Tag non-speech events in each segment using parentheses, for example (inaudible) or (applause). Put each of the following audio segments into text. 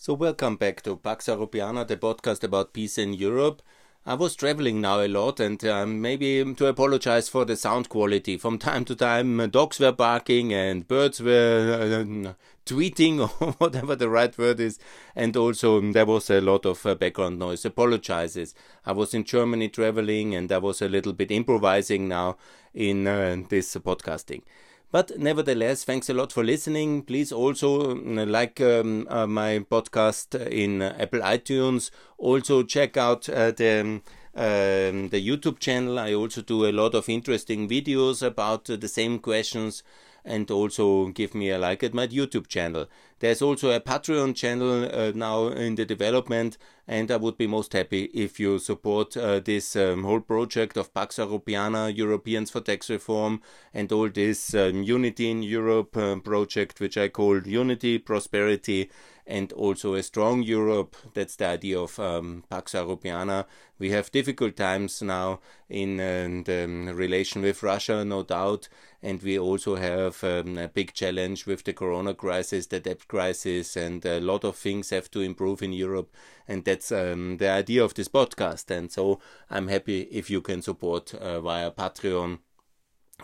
So, welcome back to Pax Europiana, the podcast about peace in Europe. I was traveling now a lot, and uh, maybe to apologize for the sound quality. From time to time, uh, dogs were barking and birds were uh, tweeting, (laughs) or whatever the right word is, and also um, there was a lot of uh, background noise. Apologizes. I was in Germany traveling, and I was a little bit improvising now in uh, this podcasting. But nevertheless, thanks a lot for listening. Please also mm, like um, uh, my podcast in Apple iTunes. Also check out uh, the um, um, the YouTube channel. I also do a lot of interesting videos about uh, the same questions and also give me a like at my YouTube channel. There's also a Patreon channel uh, now in the development, and I would be most happy if you support uh, this um, whole project of Pax Europiana, Europeans for Tax Reform, and all this um, Unity in Europe uh, project, which I call Unity, Prosperity, and also a strong Europe. That's the idea of um, Pax Europiana. We have difficult times now in uh, the um, relation with Russia, no doubt, and we also have um, a big challenge with the Corona crisis, that crisis, and a lot of things have to improve in Europe. And that's um, the idea of this podcast. And so I'm happy if you can support uh, via Patreon.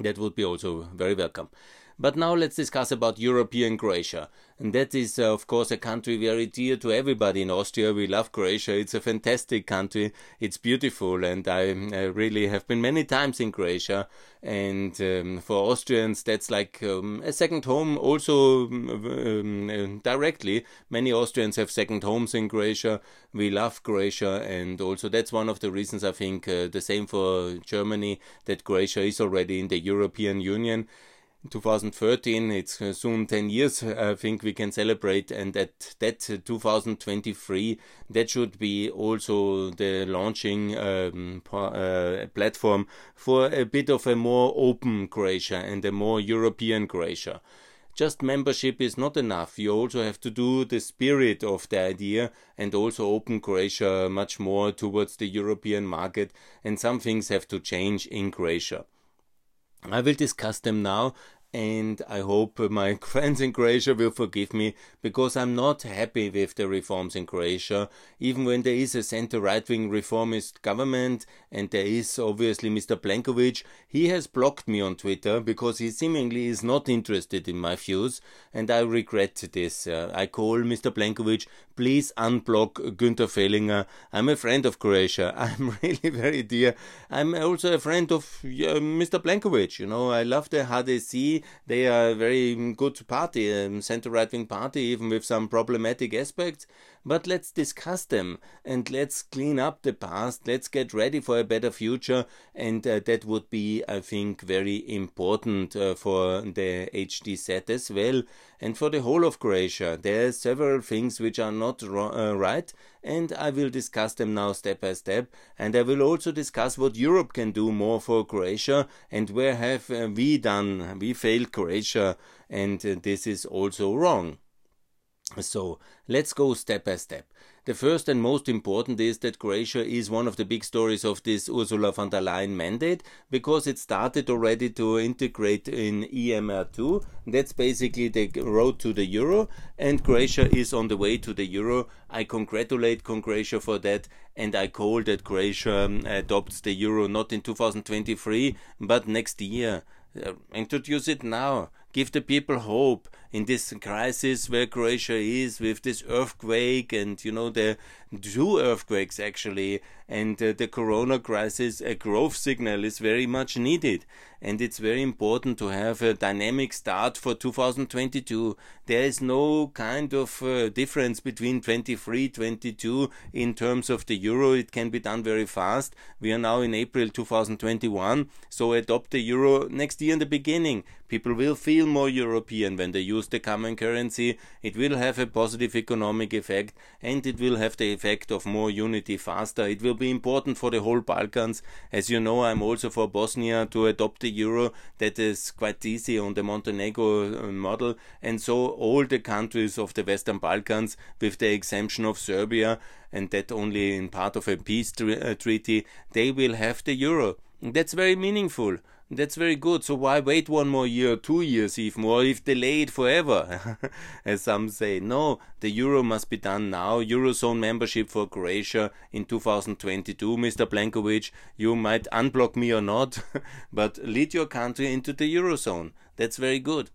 That would be also very welcome. But now let's discuss about European Croatia. And that is, uh, of course, a country very dear to everybody in Austria. We love Croatia. It's a fantastic country. It's beautiful. And I, I really have been many times in Croatia. And um, for Austrians, that's like um, a second home. Also, um, um, directly, many Austrians have second homes in Croatia. We love Croatia. And also, that's one of the reasons I think uh, the same for Germany that Croatia is already in the European Union. 2013 it's uh, soon 10 years i think we can celebrate and at that uh, 2023 that should be also the launching um, uh, platform for a bit of a more open croatia and a more european croatia just membership is not enough. You also have to do the spirit of the idea and also open Croatia much more towards the European market, and some things have to change in Croatia. I will discuss them now and I hope my (laughs) friends in Croatia will forgive me because I'm not happy with the reforms in Croatia. Even when there is a center right wing reformist government and there is obviously Mr. Plenković, he has blocked me on Twitter because he seemingly is not interested in my views and I regret this. Uh, I call Mr. Plenković, please unblock Günther Fehlinger. I'm a friend of Croatia. (laughs) I'm really very dear. I'm also a friend of uh, Mr. Plenković. You know, I love the HDZ they are a very mm, good party, um, a center right wing party, even with some problematic aspects. But let's discuss them and let's clean up the past. Let's get ready for a better future. And uh, that would be, I think, very important uh, for the HDZ as well and for the whole of Croatia. There are several things which are not uh, right, and I will discuss them now step by step. And I will also discuss what Europe can do more for Croatia and where have uh, we done, we failed Croatia, and uh, this is also wrong. So let's go step by step. The first and most important is that Croatia is one of the big stories of this Ursula von der Leyen mandate because it started already to integrate in EMR2. That's basically the road to the euro, and Croatia is on the way to the euro. I congratulate Croatia for that, and I call that Croatia um, adopts the euro not in 2023 but next year. Uh, introduce it now. Give the people hope in this crisis where Croatia is with this earthquake and you know the two earthquakes actually and uh, the corona crisis a growth signal is very much needed. And it's very important to have a dynamic start for 2022 there is no kind of uh, difference between 23 22 in terms of the euro. It can be done very fast. We are now in april 2021 so adopt the euro next year in the beginning. People will feel more european when they use the common currency, it will have a positive economic effect and it will have the effect of more unity faster. It will be important for the whole Balkans. As you know, I'm also for Bosnia to adopt the euro. That is quite easy on the Montenegro uh, model. And so all the countries of the Western Balkans, with the exemption of Serbia, and that only in part of a peace uh, treaty, they will have the euro. That's very meaningful. That's very good. So why wait one more year, two years even more, if delayed forever, (laughs) as some say? No, the euro must be done now. Eurozone membership for Croatia in 2022. Mr. Plenković, you might unblock me or not, (laughs) but lead your country into the eurozone. That's very good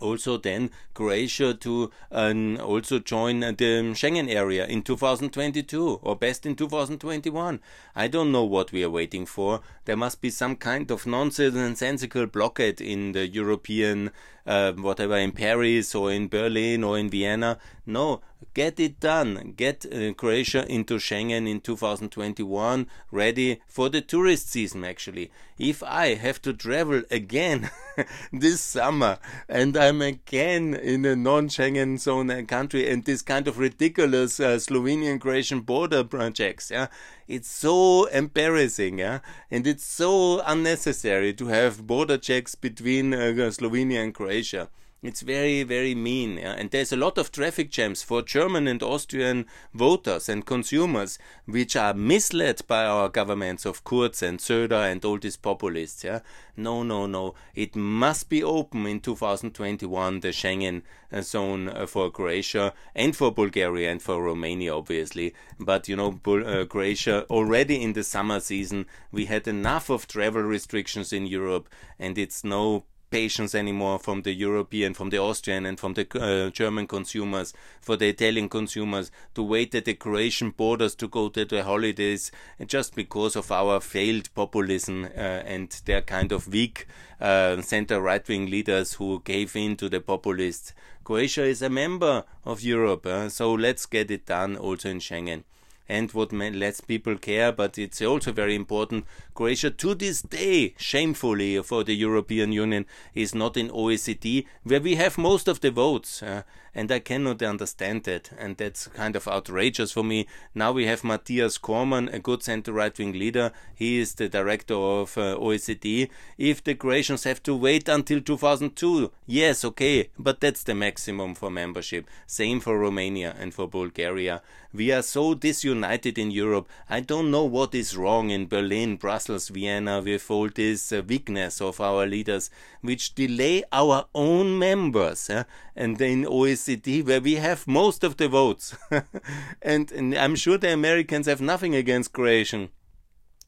also then Croatia to um, also join the Schengen area in 2022 or best in 2021. I don't know what we are waiting for. There must be some kind of nonsensical blockade in the European uh, whatever in Paris or in Berlin or in Vienna. No, get it done. Get uh, Croatia into Schengen in 2021, ready for the tourist season. Actually, if I have to travel again (laughs) this summer and I'm again in a non-Schengen zone country and this kind of ridiculous uh, Slovenian-Croatian border projects, yeah, it's so embarrassing, yeah, and it's so unnecessary to have border checks between uh, Slovenia and Croatia. It's very, very mean. Yeah? And there's a lot of traffic jams for German and Austrian voters and consumers, which are misled by our governments of Kurz and Söder and all these populists. Yeah? No, no, no. It must be open in 2021, the Schengen uh, zone uh, for Croatia and for Bulgaria and for Romania, obviously. But, you know, Bul- uh, Croatia, already in the summer season, we had enough of travel restrictions in Europe, and it's no patience anymore from the European, from the Austrian, and from the uh, German consumers, for the Italian consumers to wait at the Croatian borders to go to the holidays just because of our failed populism uh, and their kind of weak uh, center right wing leaders who gave in to the populists. Croatia is a member of Europe, uh, so let's get it done also in Schengen and what lets people care, but it's also very important. Croatia, to this day, shamefully for the European Union, is not in OECD, where we have most of the votes. Uh, and I cannot understand that, and that's kind of outrageous for me. Now we have Mathias Cormann, a good center right wing leader. He is the director of uh, OECD. If the Croatians have to wait until 2002, yes, okay, but that's the maximum for membership. Same for Romania and for Bulgaria. We are so disunited in Europe. I don't know what is wrong in Berlin, Brussels, Vienna with all this uh, weakness of our leaders, which delay our own members. And in OECD, where we have most of the votes. (laughs) and, and, I'm sure the Americans have nothing against Croatian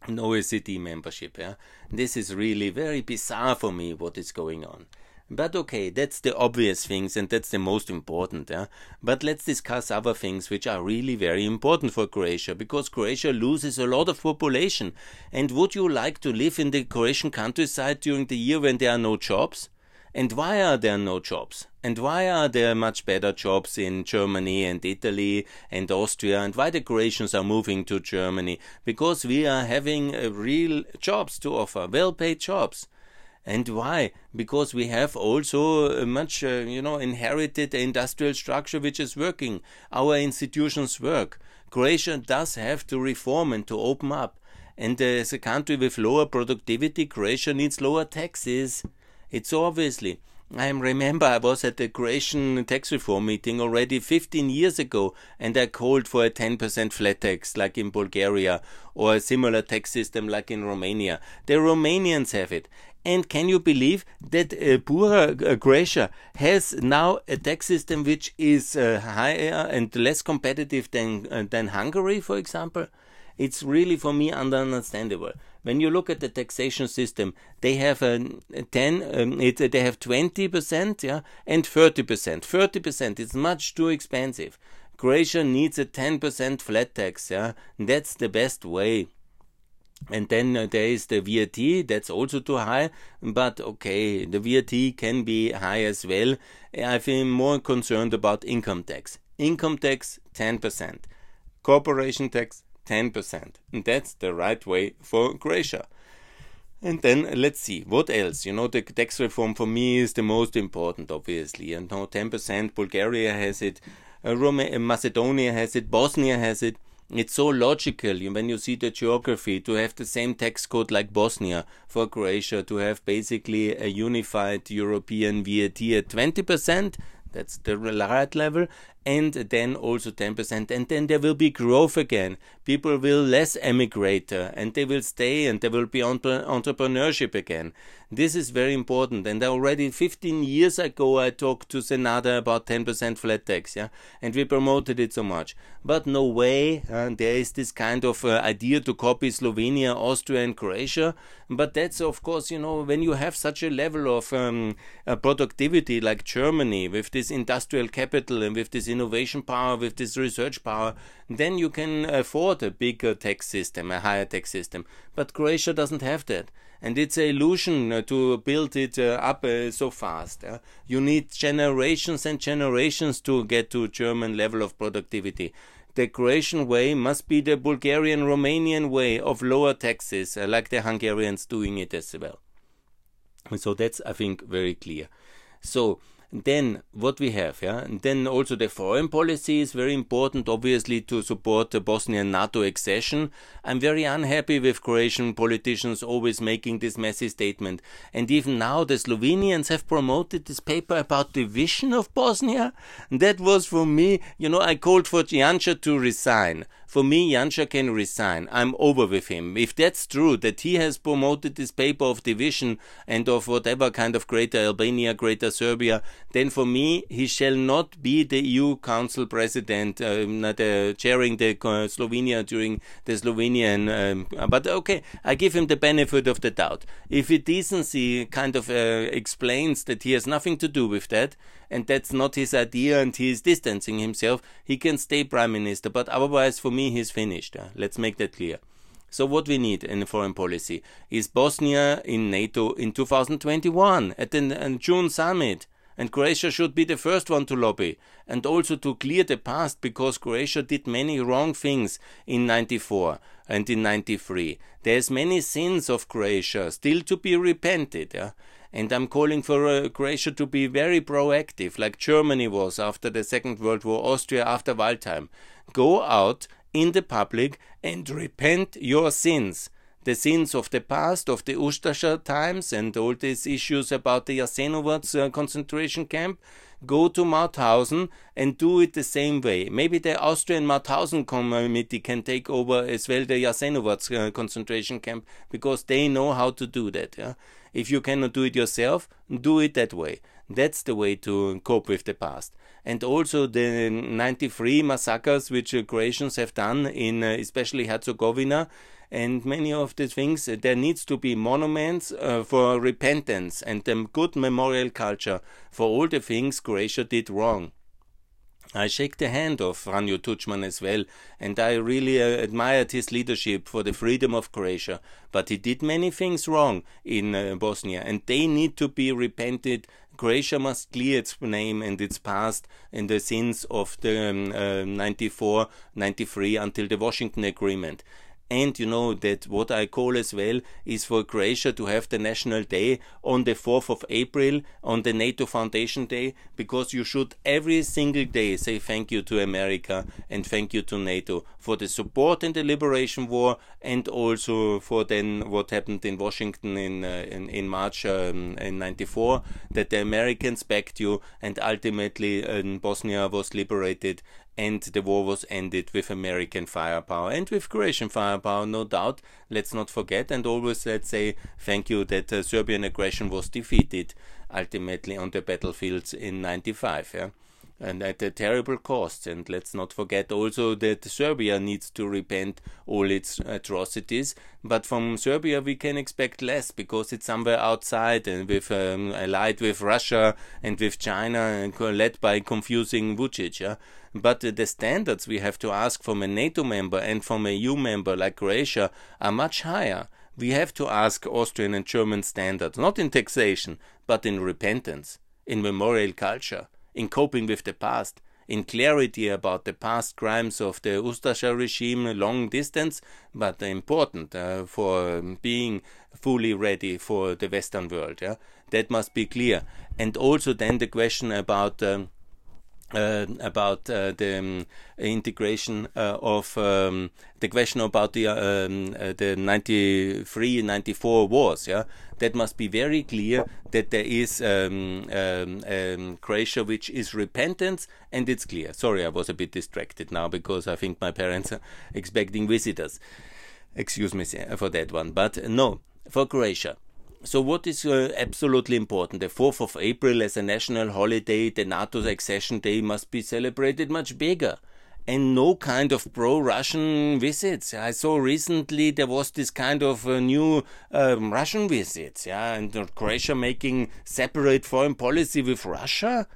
OECD membership. Yeah? This is really very bizarre for me what is going on. But okay, that's the obvious things and that's the most important. Yeah? But let's discuss other things which are really very important for Croatia because Croatia loses a lot of population. And would you like to live in the Croatian countryside during the year when there are no jobs? And why are there no jobs? And why are there much better jobs in Germany and Italy and Austria? And why the Croatians are moving to Germany? Because we are having real jobs to offer, well paid jobs. And why? Because we have also much, uh, you know, inherited industrial structure which is working. Our institutions work. Croatia does have to reform and to open up. And uh, as a country with lower productivity, Croatia needs lower taxes. It's obviously. I remember I was at the Croatian tax reform meeting already 15 years ago and I called for a 10% flat tax like in Bulgaria or a similar tax system like in Romania. The Romanians have it. And can you believe that uh, uh, Croatia has now a tax system which is uh, higher and less competitive than uh, than Hungary, for example? It's really for me understandable. When you look at the taxation system, they have a, a ten, um, it, they have twenty percent, yeah, and thirty percent. Thirty percent is much too expensive. Croatia needs a ten percent flat tax, yeah. That's the best way. And then uh, there is the VAT, that's also too high, but okay, the VAT can be high as well. I feel more concerned about income tax. Income tax 10%, corporation tax 10%. And that's the right way for Croatia. And then let's see what else. You know, the tax reform for me is the most important, obviously. And now 10%, Bulgaria has it, uh, Roma- Macedonia has it, Bosnia has it it's so logical when you see the geography to have the same tax code like Bosnia for Croatia, to have basically a unified European VAT at 20%, that's the right level, and then also 10%. And then there will be growth again. People will less emigrate uh, and they will stay and there will be entrepreneurship again. This is very important. And already 15 years ago, I talked to Sanader about 10% flat tax, yeah, and we promoted it so much. But no way, uh, there is this kind of uh, idea to copy Slovenia, Austria, and Croatia. But that's, of course, you know, when you have such a level of um, uh, productivity like Germany, with this industrial capital and with this innovation power, with this research power, then you can afford a bigger tax system, a higher tax system. But Croatia doesn't have that. And it's an illusion uh, to build it uh, up uh, so fast. You need generations and generations to get to German level of productivity the Croatian way must be the Bulgarian Romanian way of lower taxes, like the Hungarians doing it as well. So that's, I think, very clear. So then what we have, yeah, and then also the foreign policy is very important, obviously, to support the Bosnian NATO accession. I'm very unhappy with Croatian politicians always making this messy statement. And even now, the Slovenians have promoted this paper about the division of Bosnia. That was for me, you know, I called for Janša to resign. For me, Janša can resign. I'm over with him. If that's true, that he has promoted this paper of division and of whatever kind of greater Albania, greater Serbia, then for me, he shall not be the EU Council president, um, the, chairing the uh, Slovenia during the Slovenian. Um, but okay, I give him the benefit of the doubt. If it decency kind of uh, explains that he has nothing to do with that, and that's not his idea and he is distancing himself, he can stay prime minister. But otherwise, for me, he's finished. Uh, let's make that clear. So what we need in foreign policy is Bosnia in NATO in 2021 at the June summit. And Croatia should be the first one to lobby and also to clear the past because Croatia did many wrong things in 94 and in 93. There's many sins of Croatia still to be repented. Yeah? And I'm calling for uh, Croatia to be very proactive, like Germany was after the Second World War, Austria after Waldheim. Go out in the public and repent your sins. The sins of the past, of the Ustasha times, and all these issues about the Jasenovac uh, concentration camp, go to Mauthausen and do it the same way. Maybe the Austrian Mauthausen committee can take over as well the Jasenovac uh, concentration camp because they know how to do that. Yeah? If you cannot do it yourself, do it that way. That's the way to cope with the past. And also the 93 massacres which Croatians have done in uh, especially Herzegovina and many of the things uh, there needs to be monuments uh, for repentance and um, good memorial culture for all the things Croatia did wrong. I shake the hand of Franjo Tuđman as well, and I really uh, admired his leadership for the freedom of Croatia. But he did many things wrong in uh, Bosnia, and they need to be repented. Croatia must clear its name and its past and the sins of the um, uh, 94, 93 until the Washington Agreement. And you know that what I call as well is for Croatia to have the National Day on the 4th of April, on the NATO Foundation Day, because you should every single day say thank you to America and thank you to NATO for the support in the Liberation War and also for then what happened in Washington in uh, in, in, March um, in 94, that the Americans backed you and ultimately uh, Bosnia was liberated and the war was ended with American firepower and with Croatian firepower, no doubt. Let's not forget, and always let's say thank you that uh, Serbian aggression was defeated ultimately on the battlefields in 95. Yeah? And at a terrible cost. And let's not forget also that Serbia needs to repent all its atrocities. But from Serbia we can expect less because it's somewhere outside and with um, allied with Russia and with China and led by confusing Vucic. Yeah? But the standards we have to ask from a NATO member and from a EU member like Croatia are much higher. We have to ask Austrian and German standards, not in taxation, but in repentance, in memorial culture in coping with the past, in clarity about the past crimes of the Ustasha regime long distance, but important uh, for being fully ready for the Western world. Yeah? That must be clear. And also then the question about um, uh, about uh, the um, integration uh, of um, the question about the um, uh, the 93 94 wars yeah? That must be very clear that there is um, um, um, Croatia which is repentance and it's clear. Sorry I was a bit distracted now because I think my parents are expecting visitors. Excuse me for that one. But no. For Croatia so what is uh, absolutely important? The 4th of April as a national holiday, the NATO accession day must be celebrated much bigger. And no kind of pro-Russian visits. I saw recently there was this kind of uh, new um, Russian visits, yeah, and Croatia making separate foreign policy with Russia.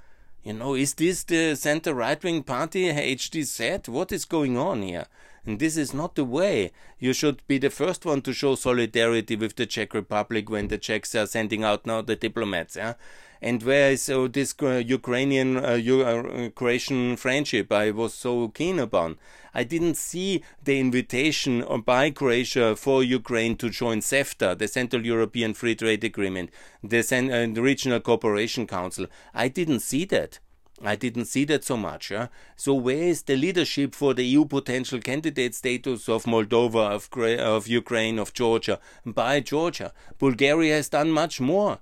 You know, is this the center right-wing party HDZ? What is going on here? And this is not the way. You should be the first one to show solidarity with the Czech Republic when the Czechs are sending out now the diplomats. Yeah? And where is uh, this uh, Ukrainian uh, uh, Croatian friendship I was so keen upon? I didn't see the invitation by Croatia for Ukraine to join CEFTA, the Central European Free Trade Agreement, the, uh, the Regional Cooperation Council. I didn't see that. I didn't see that so much. Yeah? So where is the leadership for the EU potential candidate status of Moldova, of, of Ukraine, of Georgia? By Georgia, Bulgaria has done much more.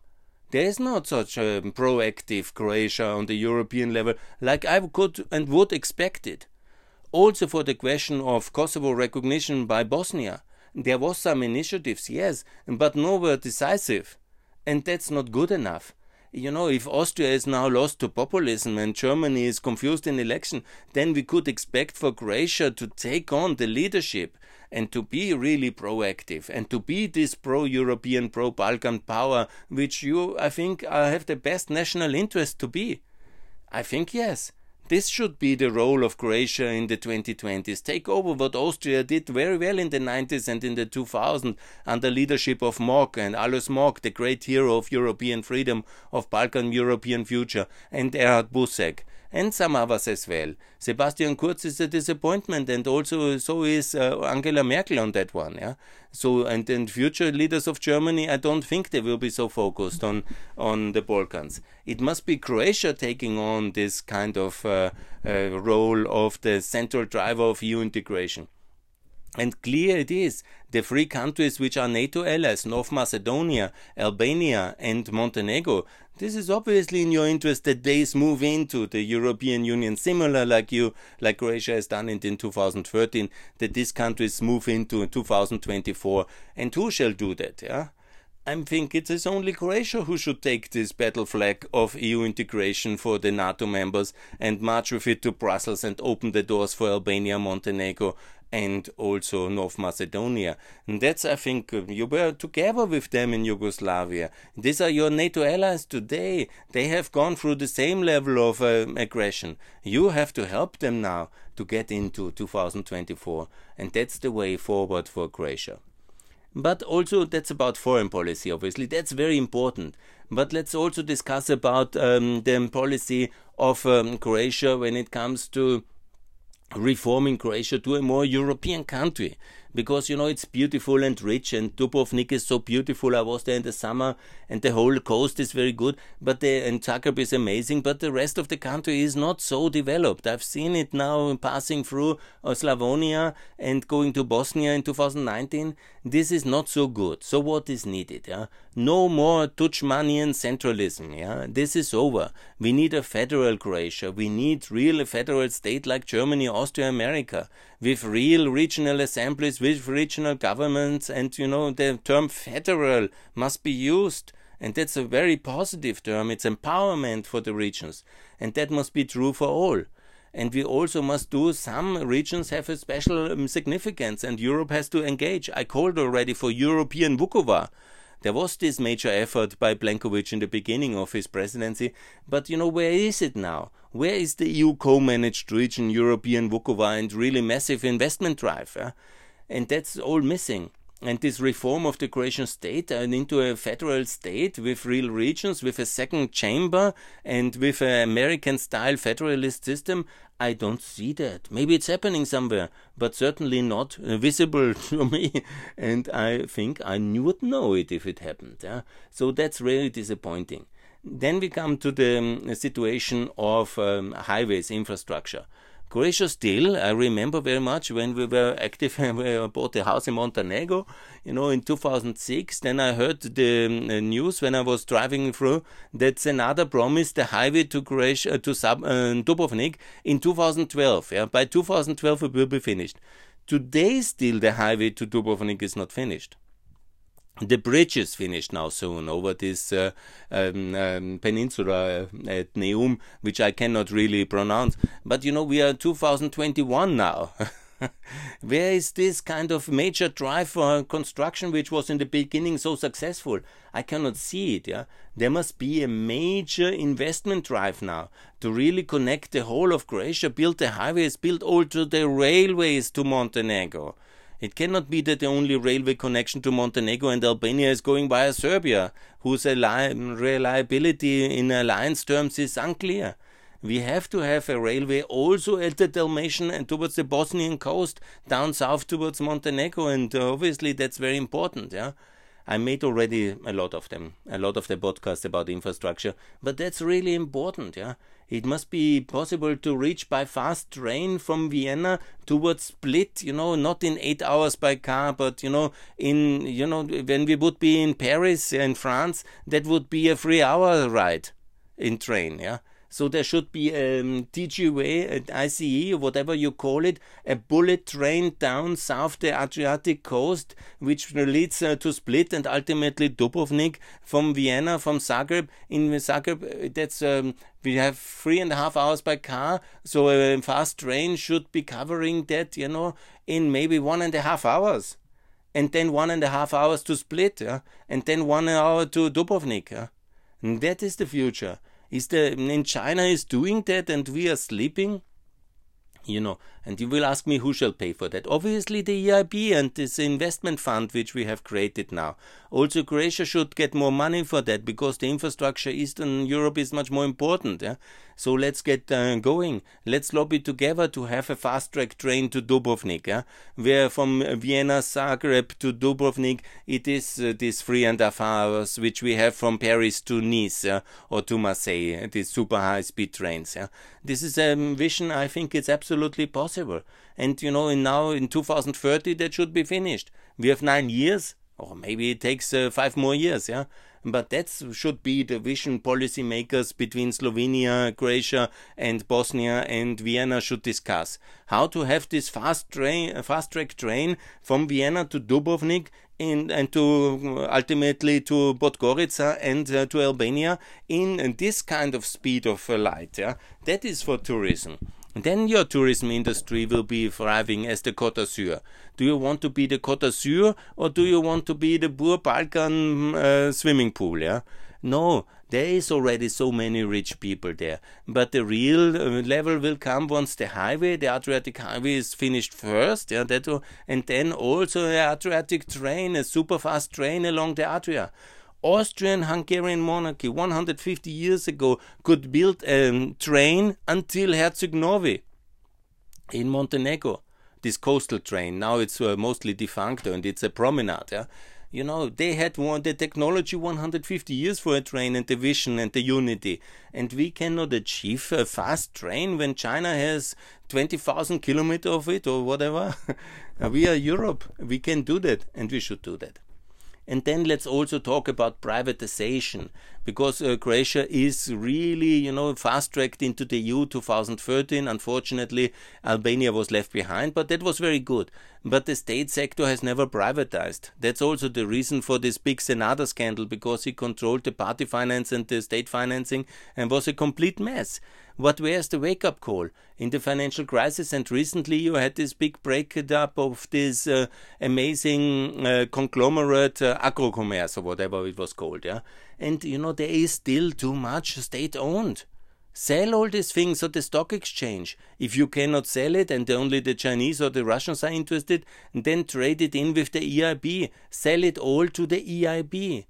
There is not such a proactive Croatia on the European level like I could and would expect it. Also for the question of Kosovo recognition by Bosnia, there was some initiatives, yes, but nowhere decisive. And that's not good enough you know, if Austria is now lost to populism and Germany is confused in election, then we could expect for Croatia to take on the leadership and to be really proactive and to be this pro-European, pro-Balkan power, which you, I think, uh, have the best national interest to be. I think yes. This should be the role of Croatia in the 2020s. Take over what Austria did very well in the 90s and in the 2000s under leadership of Mock and Alois Mock, the great hero of European freedom, of Balkan European future, and Erhard Busek and some others as well. Sebastian Kurz is a disappointment, and also so is uh, Angela Merkel on that one. Yeah. So and and future leaders of Germany, I don't think they will be so focused on on the Balkans. It must be Croatia taking on this kind of uh, uh, role of the central driver of EU integration. And clear it is, the three countries which are NATO allies, North Macedonia, Albania, and Montenegro, this is obviously in your interest that they move into the European Union, similar like you, like Croatia has done it in 2013, that these countries move into 2024. And who shall do that? Yeah. I think it is only Croatia who should take this battle flag of EU integration for the NATO members and march with it to Brussels and open the doors for Albania, Montenegro, and also North Macedonia. And that's, I think, uh, you were together with them in Yugoslavia. These are your NATO allies today. They have gone through the same level of uh, aggression. You have to help them now to get into 2024. And that's the way forward for Croatia. But also, that's about foreign policy, obviously. That's very important. But let's also discuss about um, the policy of um, Croatia when it comes to reforming Croatia to a more European country because you know it's beautiful and rich and Dubrovnik is so beautiful. I was there in the summer and the whole coast is very good, but the and Zagreb is amazing, but the rest of the country is not so developed. I've seen it now passing through uh, Slavonia and going to Bosnia in 2019. This is not so good. So what is needed? Yeah? No more Tudjmanian centralism. Yeah, this is over. We need a federal Croatia. We need real federal state like Germany, Austria, America, with real regional assemblies, with regional governments, and you know the term federal must be used. And that's a very positive term. It's empowerment for the regions. And that must be true for all. And we also must do some regions have a special um, significance, and Europe has to engage. I called already for European Vukovar there was this major effort by Plenković in the beginning of his presidency, but you know, where is it now? Where is the EU co managed region, European Vukovar, and really massive investment drive? Eh? And that's all missing and this reform of the Croatian state and into a federal state with real regions, with a second chamber, and with an American style federalist system, I don't see that. Maybe it's happening somewhere, but certainly not visible (laughs) to me. And I think I would know it if it happened. Yeah? So that's really disappointing. Then we come to the um, situation of um, highways infrastructure. Croatia still, I remember very much when we were active, (laughs) and we bought a house in Montenegro, you know, in 2006. Then I heard the um, news when I was driving through that Sanader promised the highway to Croatia, to Sub, uh, Dubrovnik in 2012. Yeah? By 2012 it will be finished. Today still the highway to Dubrovnik is not finished the bridge is finished now soon over this uh, um, um, peninsula uh, at Neum, which I cannot really pronounce. But you know, we are 2021 now. (laughs) Where is this kind of major drive for construction, which was in the beginning so successful? I cannot see it. Yeah, there must be a major investment drive now to really connect the whole of Croatia, build the highways, build also the railways to Montenegro. It cannot be that the only railway connection to Montenegro and Albania is going via Serbia, whose reliability in alliance terms is unclear. We have to have a railway also at the Dalmatian and towards the Bosnian coast, down south towards Montenegro, and obviously that's very important. Yeah, I made already a lot of them, a lot of the podcasts about infrastructure, but that's really important. Yeah, it must be possible to reach by fast train from Vienna towards Split, you know, not in eight hours by car, but, you know, in, you know, when we would be in Paris, in France, that would be a three hour ride in train, yeah. So there should be a um, TGV, an ICE, whatever you call it, a bullet train down south the Adriatic coast, which leads uh, to Split and ultimately Dubrovnik from Vienna, from Zagreb. In Zagreb, uh, that's um, we have three and a half hours by car, so a fast train should be covering that, you know, in maybe one and a half hours and then one and a half hours to Split, yeah? and then one hour to Dubrovnik. Yeah? that is the future. Is the in China is doing that and we are sleeping? You know, and you will ask me who shall pay for that. Obviously, the EIB and this investment fund which we have created now. Also, Croatia should get more money for that because the infrastructure Eastern Europe is much more important. Yeah? So let's get uh, going. Let's lobby together to have a fast track train to Dubrovnik, yeah? where from Vienna, Zagreb to Dubrovnik, it is uh, these three and a half hours which we have from Paris to Nice yeah? or to Marseille, these super high speed trains. Yeah? This is a vision I think it's absolutely possible. And you know, in now in 2030, that should be finished. We have nine years, or maybe it takes uh, five more years, yeah but that should be the vision policymakers between Slovenia, Croatia, and Bosnia and Vienna should discuss. How to have this fast train, fast track train from Vienna to Dubrovnik in, and to ultimately to Podgorica and uh, to Albania in, in, this kind of speed of uh, light. Yeah, that is for tourism. Then your tourism industry will be thriving as the Côte d'Azur. Do you want to be the Côte d'Azur or do you want to be the Bur Balkan uh, swimming pool? Yeah. No, there is already so many rich people there. But the real uh, level will come once the highway, the Adriatic highway, is finished first. Yeah, that, and then also the Adriatic train, a super fast train along the Adria. Austrian Hungarian monarchy 150 years ago could build a train until Herceg Novi in Montenegro. This coastal train now it's uh, mostly defunct and it's a promenade. Yeah? You know they had one, the technology 150 years for a train and the vision and the unity, and we cannot achieve a fast train when China has 20,000 kilometers of it or whatever. (laughs) we are Europe. We can do that, and we should do that. And then let's also talk about privatization because uh, Croatia is really, you know, fast tracked into the EU 2013. Unfortunately, Albania was left behind, but that was very good. But the state sector has never privatized. That's also the reason for this big Sanader scandal because he controlled the party finance and the state financing and was a complete mess. What where's the wake up call in the financial crisis? And recently you had this big breakup of this uh, amazing uh, conglomerate uh, Agrocommerce or whatever it was called. Yeah, and you know there is still too much state owned. Sell all these things at the stock exchange. If you cannot sell it and only the Chinese or the Russians are interested, then trade it in with the EIB. Sell it all to the EIB.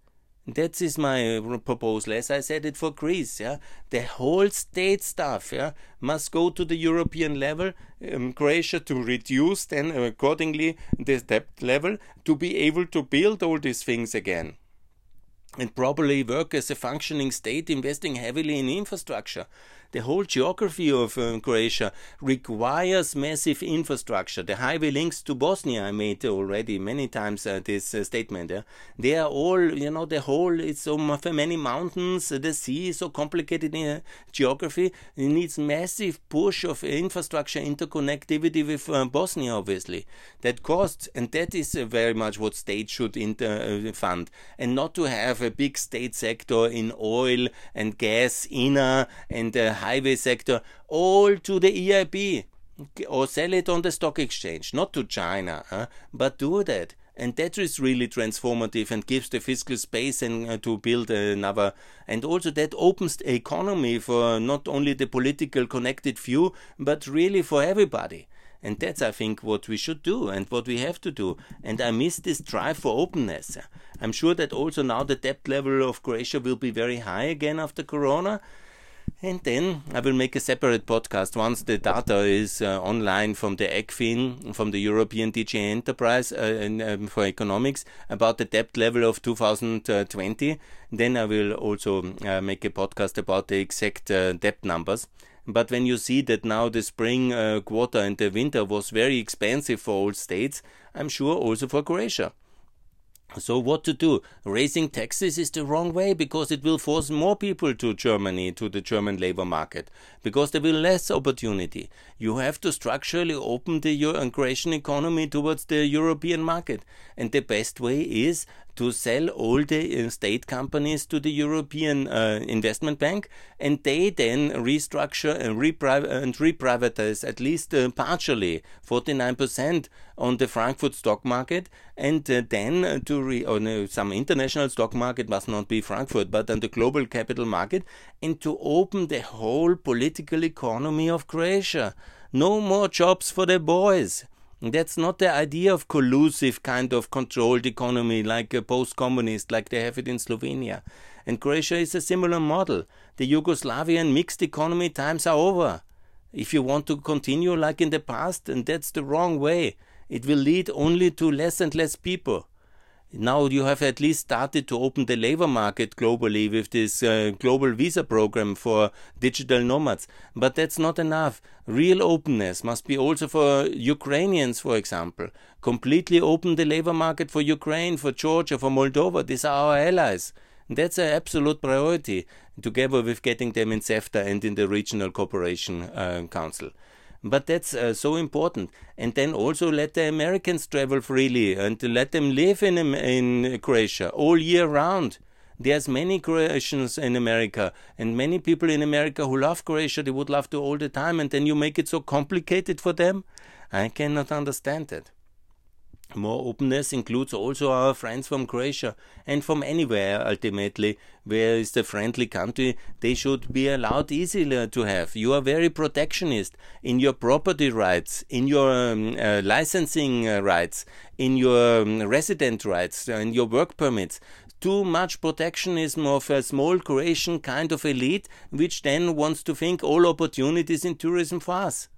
That is my proposal. As I said it for Greece, yeah, the whole state stuff, yeah, must go to the European level. Um, Croatia to reduce then accordingly the debt level to be able to build all these things again. and properly work as a functioning state, investing heavily in infrastructure the whole geography of uh, Croatia requires massive infrastructure. The highway links to Bosnia, I made already many times uh, this uh, statement. Yeah? They are all, you know, the whole, it's so many mountains, the sea is so complicated in uh, geography. It needs massive push of infrastructure interconnectivity with uh, Bosnia, obviously. That costs, and that is uh, very much what states should inter- fund, and not to have a big state sector in oil and gas, INA, and highway sector all to the EIB or sell it on the stock exchange, not to China, huh? but do that. And that is really transformative and gives the fiscal space and uh, to build another. And also that opens the economy for not only the political connected few, but really for everybody. And that's, I think, what we should do and what we have to do. And I miss this drive for openness. I'm sure that also now the debt level of Croatia will be very high again after Corona. And then I will make a separate podcast once the data is uh, online from the ECFIN, from the European DG Enterprise uh, in, um, for economics, about the debt level of 2020. Then I will also uh, make a podcast about the exact uh, debt numbers. But when you see that now the spring uh, quarter and the winter was very expensive for all states, I'm sure also for Croatia. So what to do? Raising taxes is the wrong way because it will force more people to Germany, to the German labor market, because there will be less opportunity. You have to structurally open the Croatian economy towards the European market. And the best way is to sell all the uh, state companies to the European uh, Investment Bank, and they then restructure and, and reprivatize at least uh, partially 49% on the Frankfurt stock market, and then to re- on some international stock market must not be Frankfurt, but on the global capital market, and to open the whole political economy of Croatia. No more jobs for the boys. That's not the idea of collusive kind of controlled economy like a post-communist, like they have it in Slovenia. And Croatia is a similar model. The Yugoslavian mixed economy times are over. If you want to continue like in the past, and that's the wrong way. It will lead only to less and less people. Now you have at least started to open the labor market globally with this uh, global visa program for digital nomads. But that's not enough. Real openness must be also for Ukrainians, for example. Completely open the labor market for Ukraine, for Georgia, for Moldova. These are our allies. That's an absolute priority, together with getting them in CEFTA and in the Regional Cooperation uh, Council. But that's uh, so important. And then also let the Americans travel freely and let them live in in Croatia all year round. There's many Croatians in America and many people in America who love Croatia. They would love to all the time, and then you make it so complicated for them. I cannot understand that. More openness includes also our friends from Croatia and from anywhere ultimately where is the friendly country they should be allowed easily to have. You are very protectionist in your property rights, in your um, uh, licensing uh, rights, in your um, resident rights, uh, in your work permits too much protectionism of a small Croatian kind of elite, which then wants to think all opportunities in tourism for us.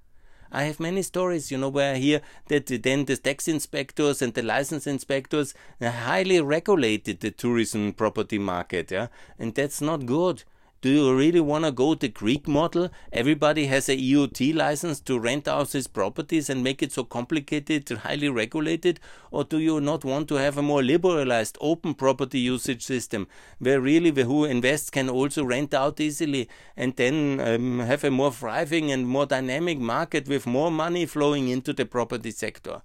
I have many stories, you know, where I hear that then the tax inspectors and the license inspectors highly regulated the tourism property market, yeah, and that's not good. Do you really want to go the Greek model? Everybody has a EOT license to rent out his properties and make it so complicated, highly regulated? Or do you not want to have a more liberalized, open property usage system where really the who invests can also rent out easily and then um, have a more thriving and more dynamic market with more money flowing into the property sector?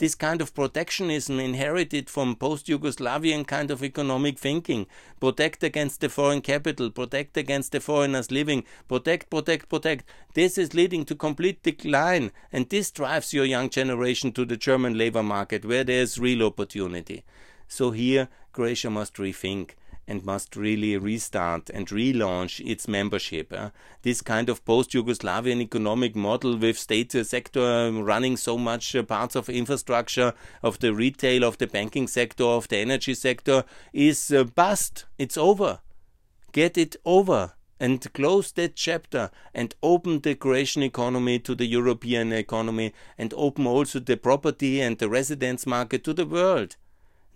This kind of protectionism inherited from post Yugoslavian kind of economic thinking. Protect against the foreign capital, protect against the foreigners living, protect, protect, protect. This is leading to complete decline, and this drives your young generation to the German labor market where there is real opportunity. So here, Croatia must rethink and must really restart and relaunch its membership. Uh. This kind of post Yugoslavian economic model with state sector running so much uh, parts of infrastructure, of the retail, of the banking sector, of the energy sector is uh, bust. It's over. Get it over and close that chapter and open the Croatian economy to the European economy and open also the property and the residence market to the world.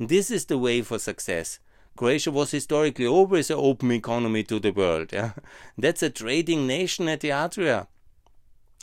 This is the way for success Croatia was historically always an open economy to the world. Yeah? (laughs) That's a trading nation at the Adria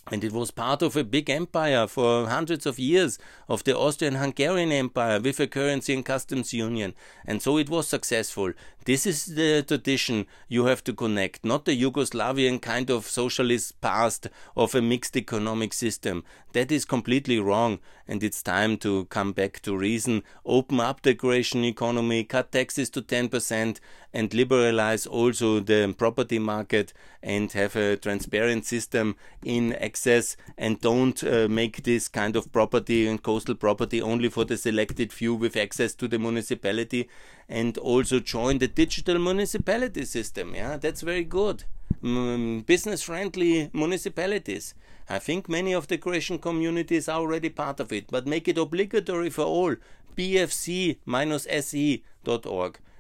and it was part of a big empire for hundreds of years of the Austrian Hungarian Empire with a currency and customs union. And so it was successful. This is the tradition you have to connect, not the Yugoslavian kind of socialist past of a mixed economic system. That is completely wrong, and it's time to come back to reason, open up the Croatian economy, cut taxes to 10%, and liberalize also the property market and have a transparent system in access and don't uh, make this kind of property and coastal property only for the selected few with access to the municipality and also join the digital municipality system. Yeah, that's very good. Mm, business friendly municipalities. I think many of the Croatian communities are already part of it, but make it obligatory for all. bfc-se.org.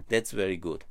That's very good.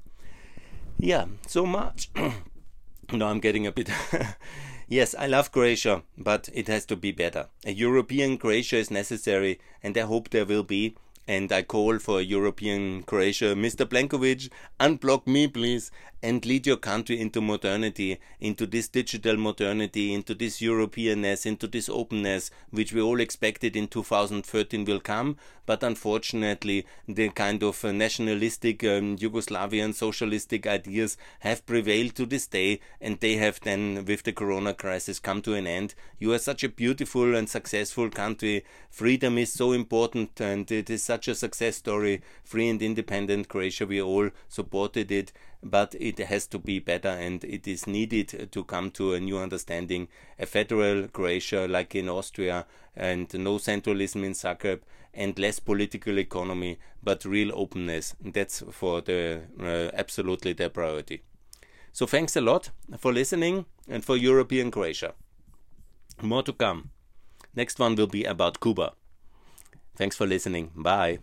Yeah, so much. (coughs) no, I'm getting a bit. (laughs) yes, I love Croatia, but it has to be better. A European Croatia is necessary, and I hope there will be and I call for European Croatia, Mr. Plenković, unblock me, please, and lead your country into modernity, into this digital modernity, into this Europeanness, into this openness, which we all expected in 2013 will come. But unfortunately, the kind of uh, nationalistic um, Yugoslavian socialistic ideas have prevailed to this day, and they have then, with the corona crisis, come to an end. You are such a beautiful and successful country. Freedom is so important, and it is such such a success story, free and independent Croatia. We all supported it, but it has to be better and it is needed to come to a new understanding. A federal Croatia, like in Austria, and no centralism in Zagreb, and less political economy, but real openness. That's for the uh, absolutely their priority. So thanks a lot for listening and for European Croatia. More to come. Next one will be about Cuba. Thanks for listening. Bye.